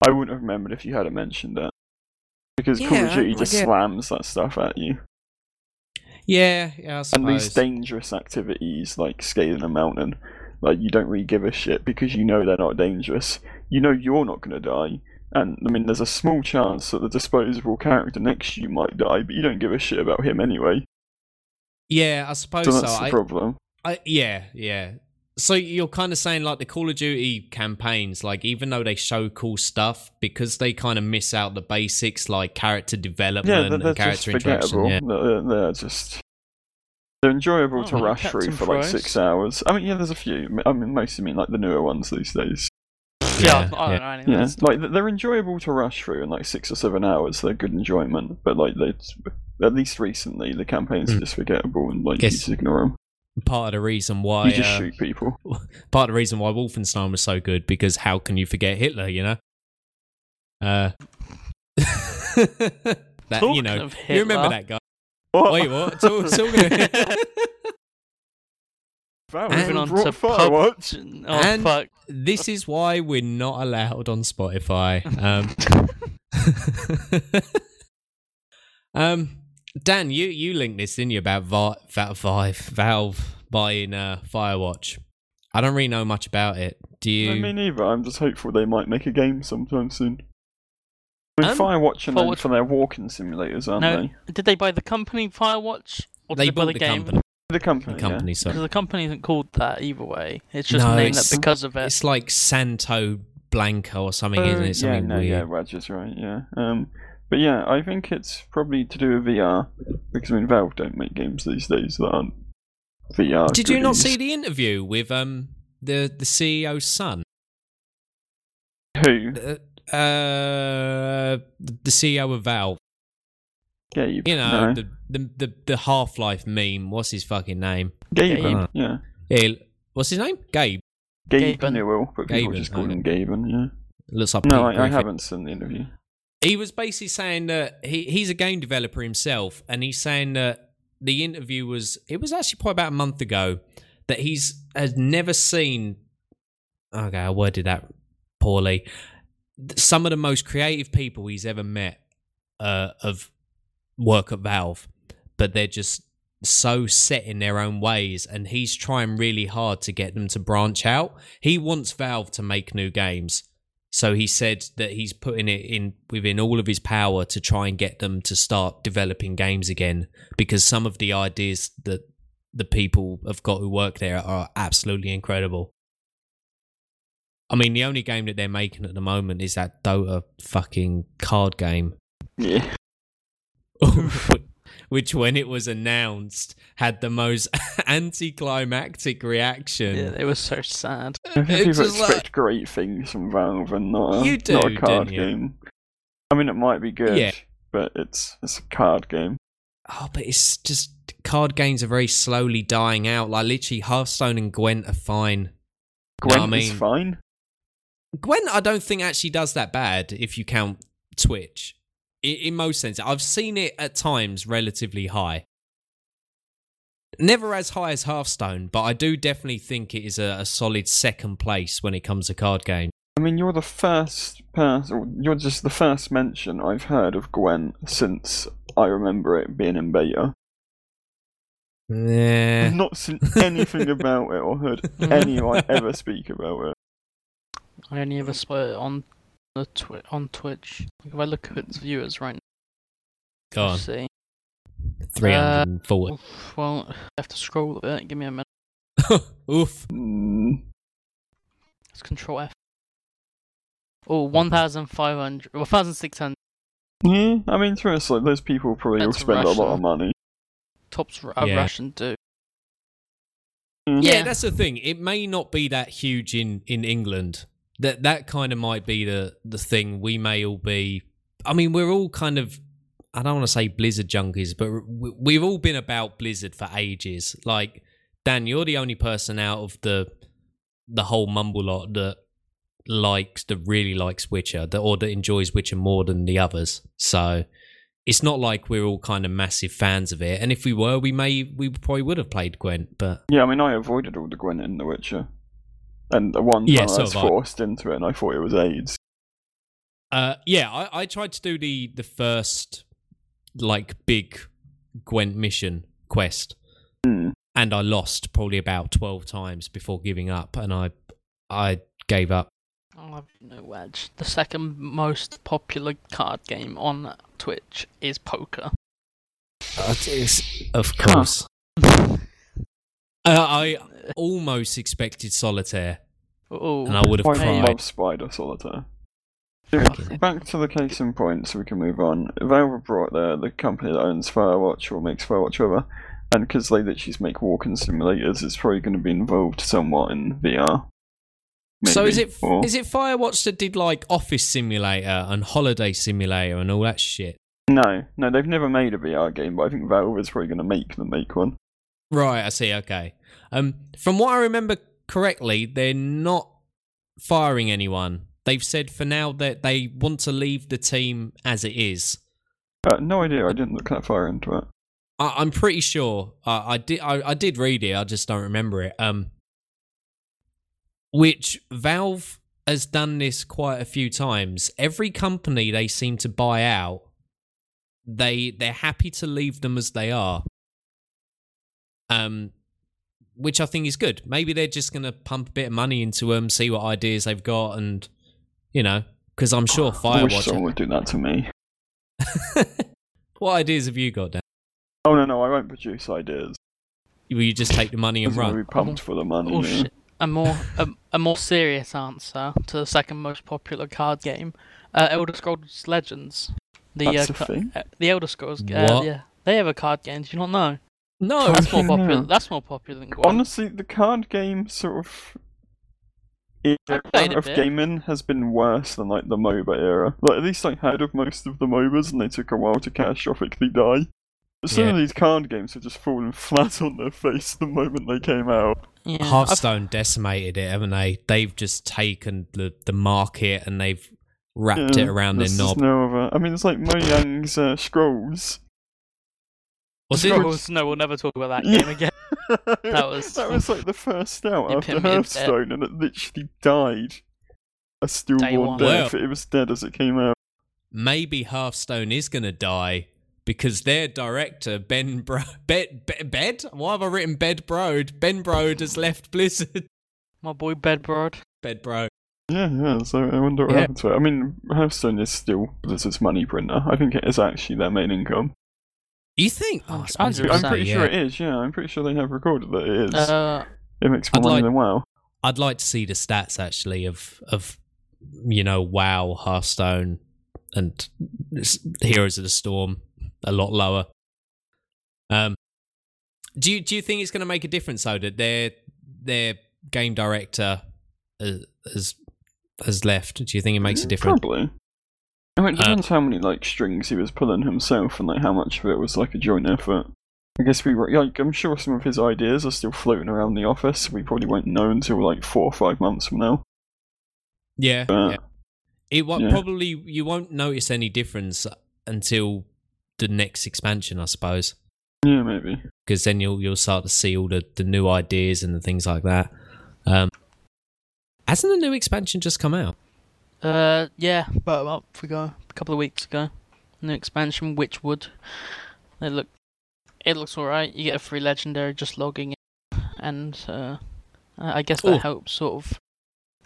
I wouldn't have remembered if you hadn't mentioned it. Because Call Yeah, of Duty just slams that stuff at you. Yeah, yeah, I And these dangerous activities like scaling a mountain, like you don't really give a shit because you know they're not dangerous. You know you're not going to die. And I mean, there's a small chance that the disposable character next to you might die, but you don't give a shit about him anyway. yeah, I suppose So so. that's the I, problem. I, yeah, yeah. So you're kind of saying like the Call of Duty campaigns, like even though they show cool stuff, because they kind of miss out the basics like character development Yeah, they're, and they're just character interaction. forgettable. Yeah. They're, they're just they're enjoyable Oh, to like rush through Captain for like six hours. I mean, yeah, there's a few. I mean, mostly mean like the newer ones these days. Yeah, Yeah, I don't yeah. know Yeah, like they're enjoyable to rush through in like six or seven hours. They're good enjoyment, but like they, at least recently, the campaigns are Hmm. just forgettable and like you just ignore them. Part of the reason why You just uh, shoot people. part of the reason why Wolfenstein was so good because how can you forget Hitler? You know. Uh. that you know, of you remember that guy? What? Wait, what? Talk, talking Valve And- Moving on to Firewatch. Oh And- fuck! this is why we're not allowed on Spotify. Um, um, Dan, you you linked this, didn't you, about Va- Va- Vive, Valve buying uh, Firewatch? I don't really know much about it. Do you? I mean, either. I'm just hopeful they might make a game sometime soon. I mean, Um, Firewatch are known Firewatch- for their walking simulators, aren't No, they? did they buy the company Firewatch or did they they, buy bought the, the game? company. The company. The yeah. company, sorry. Because the company isn't called that either way. It's just No, named it's- that because of it. It's like Santo Blanco or something, Uh, isn't it? yeah, Something no, yeah, weird. Raj is right, yeah. Um, but yeah, I think it's probably to do with VR because I mean, Valve don't make games these days that aren't VR. Did you not see the interview with um the the CEO's son? who? Uh, uh, the CEO of Valve. Gabe. You know, no. the the the, the Half Life meme. What's his fucking name? Gaben. Gabe. Yeah, Yeah, what's his name? Gabe. Gabe Gaben. Newell, but people just call him Gaben. Yeah. Looks like No, I, I haven't seen the interview. He was basically saying that he, he's a game developer himself, and he's saying that the interview was it was actually probably about a month ago that he's has never seen. Okay, I worded that poorly. Some of the most creative people he's ever met uh, of work at Valve, but they're just so set in their own ways, and he's trying really hard to get them to branch out. He wants Valve to make new games. So he said that he's putting it in within all of his power to try and get them to start developing games again because some of the ideas that the people have got who work there are absolutely incredible. I mean, the only game that they're making at the moment is that Dota fucking card game, Yeah. Oh, which when it was announced had the most anticlimactic reaction. yeah, it was so sad. I think It's people just like- expect great things from Valve and not a, You do, not a card you? game. I mean, it might be good, Yeah. but it's it's a card game. Oh, but it's just card games are very slowly dying out. Like literally, Hearthstone and Gwent are fine. No, Gwent I is fine. Gwent, I don't think actually does that bad if you count Twitch. In, in most senses, I've seen it at times relatively high. Never as high as Hearthstone, but I do definitely think it is a, a solid second place when it comes to card games. I mean, you're the first person. You're just the first mention I've heard of Gwen since I remember it being in beta. Yeah. I've not seen anything about it or heard anyone ever speak about it. I only ever saw it on the twi- on Twitch. If I look at its viewers right now, Go on. see. 340. Oof, well, I have to scroll a bit. Give me a minute. Oof. Mm, Let's control F. Oh, 1,500. 1,600. yeah, I mean, to us, like those people probably will That's spend a lot of money. Tops a Yeah. Russian dude. Mm. Yeah, Yeah. that's the thing. It may not be that huge in in England. That that kind of might be the the thing. We may all be. I mean, we're all kind of. I don't want to say Blizzard junkies, but we- we've all been about Blizzard for ages. Like Dan, you're the only person out of the the whole mumble lot that likes that really likes Witcher, that or that enjoys Witcher more than the others. So it's not like we're all kind of massive fans of it. And if we were, we may we probably would have played Gwent, but Yeah, I mean, I avoided all the Gwent in The Witcher. And the one time Yeah, I was have I. forced into it and I thought it was AIDS. Uh, yeah, I, I tried to do the the first like big Gwent mission quest, Hmm. and I lost probably about twelve times before giving up, and I I gave up. I'll have no wedge. The second most popular card game on Twitch is poker. That is, of course. Uh, I almost expected solitaire, Oh, and I would have I cried. love Spider Solitaire. Yeah, Back to the case in point, so we can move on. Valve brought the the company that owns Firewatch or makes Firewatch over, and because they literally just make walking simulators, it's probably going to be involved somewhat in VR. So is Maybe, it or- is it Firewatch that did like Office Simulator and Holiday Simulator and all that shit? No, no, they've never made a VR game, but I think Valve is probably going to make them make one. Right, I see. Okay. Um, from what I remember correctly, they're not firing anyone. They've said for now that they want to leave the team as it is. Uh, no idea. I didn't look that far into it. I, I'm pretty sure. Uh, I did. I, I did read it. I just don't remember it. Um, which Valve has done this quite a few times. Every company they seem to buy out, they they're happy to leave them as they are. Um, which I think is good. Maybe they're just going to pump a bit of money into them, see what ideas they've got, and you know, because I'm sure I wish Firewatch. someone would do that to me. what ideas have you got, Dan? Oh no, no, I won't produce ideas. Will you just take the money and run? be pumped for the money. oh yeah. shit. A more a, a more serious answer to the second most popular card game, uh, Elder Scrolls Legends. The That's uh, a ca- thing? uh, the Elder Scrolls. Uh, What? yeah, they have a card game. Do you not know? No, That's more popular. hell. That's more popular than Gwent. Honestly, the card game sort of era of bit. gaming has been worse than like the MOBA era. Like at least I heard of most of the MOBAs, and they took a while to catastrophically die. But some of these card games have just fallen flat on their face the moment they came out. yeah, I've- Hearthstone decimated it, haven't they? They've just taken the, the market and they've wrapped Yeah, it around their there's knob. just no other. I mean, it's like Mojang's uh, Scrolls. What's it? Scrolls. No, we'll never talk about that game again. that was- that was like the first out You after put me in Hearthstone, and it literally died a stillborn one. death. Well- it was dead as it came out. Maybe Hearthstone is going to die because their director, Ben Bro- Bed, Bed, Bed? Why have I written Bed Brode? Ben Brode has left Blizzard. My boy Bedbrod. Bed Bro. Yeah, yeah. So I wonder what Yeah. happened to it. I mean, Hearthstone is still Blizzard's money printer. I think it is actually their main income. You think? Oh, I'm, I'm pretty say, sure it is. Yeah, I'm pretty sure they have recorded that it is. Uh, it makes more like- than WoW. I'd like to see the stats actually of of you know WoW, Hearthstone, and Heroes of the Storm a lot lower. Um, do you do you think it's going to make a difference though that their their game director has has, has left? Do you think it makes a difference? Probably. I mean, it Uh, depends how many like strings he was pulling himself, and like how much of it was like a joint effort. I guess we were like, I'm sure some of his ideas are still floating around the office. We probably won't know until like four or five months from now. Yeah, Uh, yeah. It won't yeah. probably you won't notice any difference until the next expansion, I suppose. Yeah, maybe. because then you'll you'll start to see all the, the new ideas and the things like that. Um, hasn't the new expansion just come out? Uh, yeah, about a month ago, a couple of weeks ago. New expansion, Witchwood. They look, it looks alright. You get a free legendary just logging in, and uh, I guess that Ooh. helps sort of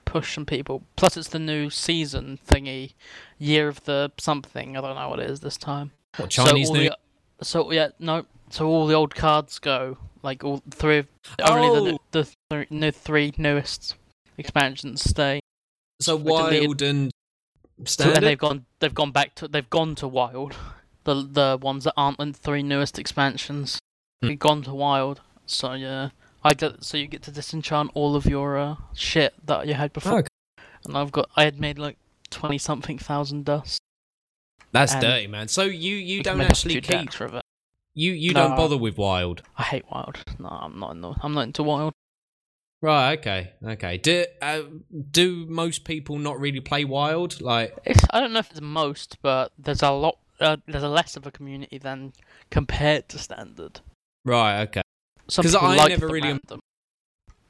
push some people. Plus, it's the new season thingy, year of the something. I don't know what it is this time. What Chinese so new? the, so yeah, no. So all the old cards go, like all three of only Oh. the the three, no, three newest expansions stay. So were wild and So and they've gone they've gone back to they've gone to wild. The the ones that aren't the three newest expansions. Hmm. They've gone to wild. So yeah. I get so you get to disenchant all of your uh, shit that you had before. Okay. And I've got I had made like twenty something thousand dust. That's and dirty, man. So you you You don't actually keep decks you you No. don't bother with wild. I hate wild. No, I'm not. No, I'm not into wild. Right. Okay. Okay. Do uh, do most people not really play wild? Like, It's, I don't know if it's most, but there's a lot. Uh, there's a less of a community than compared to standard. right. Okay. Some 'Cause people I like never the really-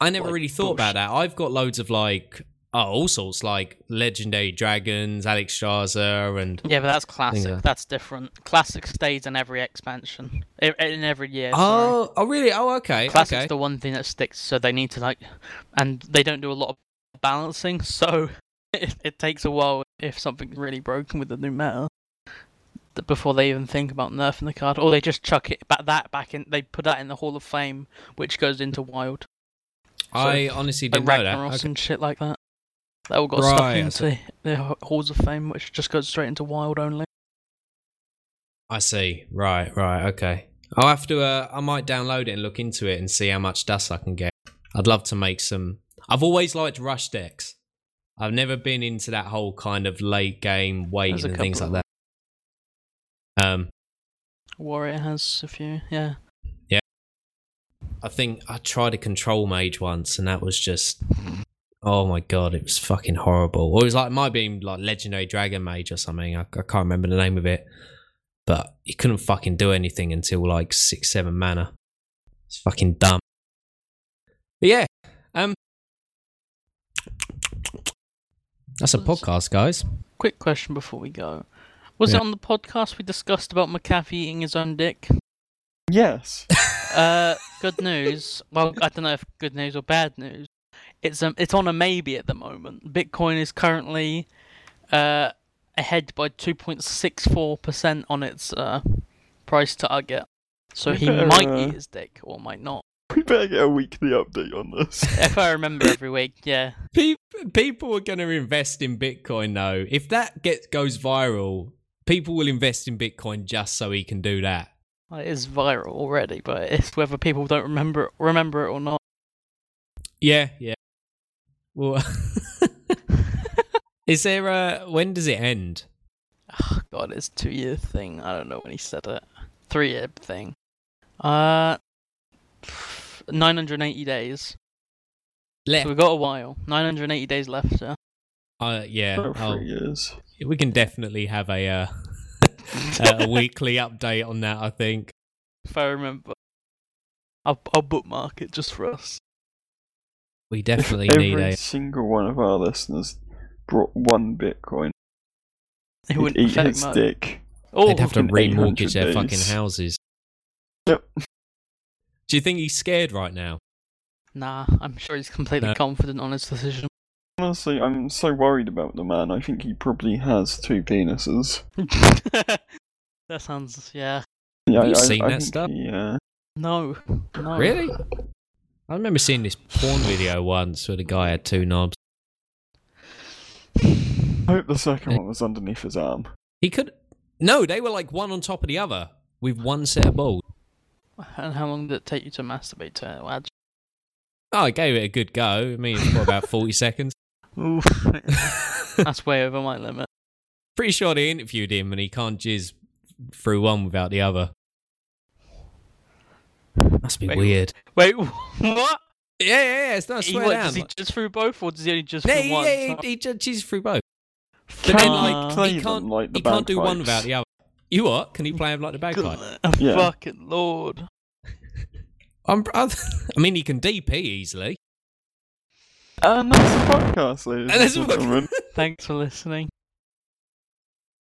I never really thought about that. I've got loads of like oh, all sorts like legendary dragons, Alexstrasza, and Yeah, but that's classic. so. That's different. Classic stays in every expansion, i- in every year. sorry. oh, oh, really? Oh, okay. Classic's okay. the one thing that sticks, so they need to like, and they don't do a lot of balancing, so it, it takes a while if something's really broken with the new meta before they even think about nerfing the card, or they just chuck it back that back in. They put that in the Hall of Fame, which goes into Wild, I honestly didn't know that. Okay. and shit like that. That all got Right, stuck into the Halls of Fame, which just goes straight into Wild only. I see. Right, right, okay. I'll have to. Uh, I might download it and look into it and see how much dust I can get. I'd love to make some. I've always liked rush decks. I've never been into that whole kind of late game waiting and things like that. Um, Warrior has a few, yeah. yeah. I think I tried a control mage once, and that was just. Oh my god, it was fucking horrible. Or it was like it might be like legendary dragon mage or something. I, I can't remember the name of it, but you couldn't fucking do anything until like six, seven mana. It's fucking dumb. But yeah, um, that's a podcast, guys. Quick question before we go. Was Yeah. it on the podcast we discussed about McAfee eating his own dick? Yes. Uh, good news. Well, I don't know if good news or bad news. It's um, it's on a maybe at the moment. Bitcoin is currently uh ahead by two point six four percent on its uh price target. So he better, might eat his dick or might not. We better get a weekly update on this. If I remember every week, yeah. Pe- People are going to invest in Bitcoin, though. If that gets goes viral, people will invest in Bitcoin just so he can do that. Well, It is viral already, but it's whether people don't remember remember it or not. Yeah, yeah. Well, is there a when does it end? Oh, God, it's two year thing. I don't know when he said it. Three year thing. Uh, 980 days. Left. So we've got a while. 980 days left, yeah. Uh, yeah. About three years. we can definitely have a uh, a weekly update on that. I think. If I remember. I'll, I'll bookmark it just for us. We definitely every need a. single one of our listeners brought one Bitcoin, It he'd wouldn't eat his much. dick. Oh, They'd have to in 800 remortgage their days. fucking houses. Yep. Do you think he's scared right now? Nah, I'm sure he's completely No. confident on his decision. Honestly, I'm so worried about the man. I think he probably has two penises. that sounds, yeah. Yeah, Have you I, seen I that think stuff? He, uh, No. No. Really? I remember seeing this porn video once where the guy had two knobs. I hope the second one was underneath his arm. He could. No, they were like one on top of the other with one set of balls. And how long did it take you to masturbate to it, lad? Oh, I gave it a good go. I mean, for about 40 seconds. Oof. That's way over my limit. Pretty sure they interviewed him and he can't jizz through one without the other. Must be Wait, weird. Wait, what? Yeah, yeah, yeah. It's not He, swear what, down. does he just through both, or does he only just yeah, through yeah, one? yeah, he, he ju- jizzes through both. But Can then, he like, play he them can't, like the he can't do one without the other. You what? Can he play him like the bagpipe? Yeah. Fucking lord. I'm, I mean, he can DP easily. And that's the podcast, ladies And and gentlemen. Thanks for listening.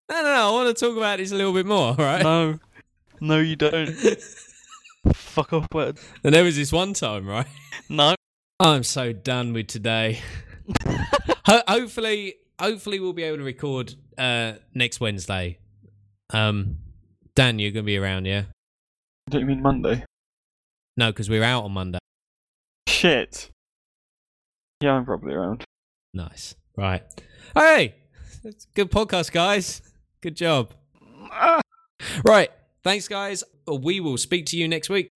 No, no, no. I want to talk about this a little bit more, all right? No, no, you don't. Fuck off, word. And there was this one time, right? No. I'm so done with today. Ho- hopefully, hopefully we'll be able to record uh, next Wednesday. Um, Dan, you're gonna be around, yeah? Don't you mean Monday? No, because we're out on Monday. Shit. Yeah, I'm probably around. Nice. Right. Hey, good podcast, guys. Good job. Right. Thanks, guys. We will speak to you next week.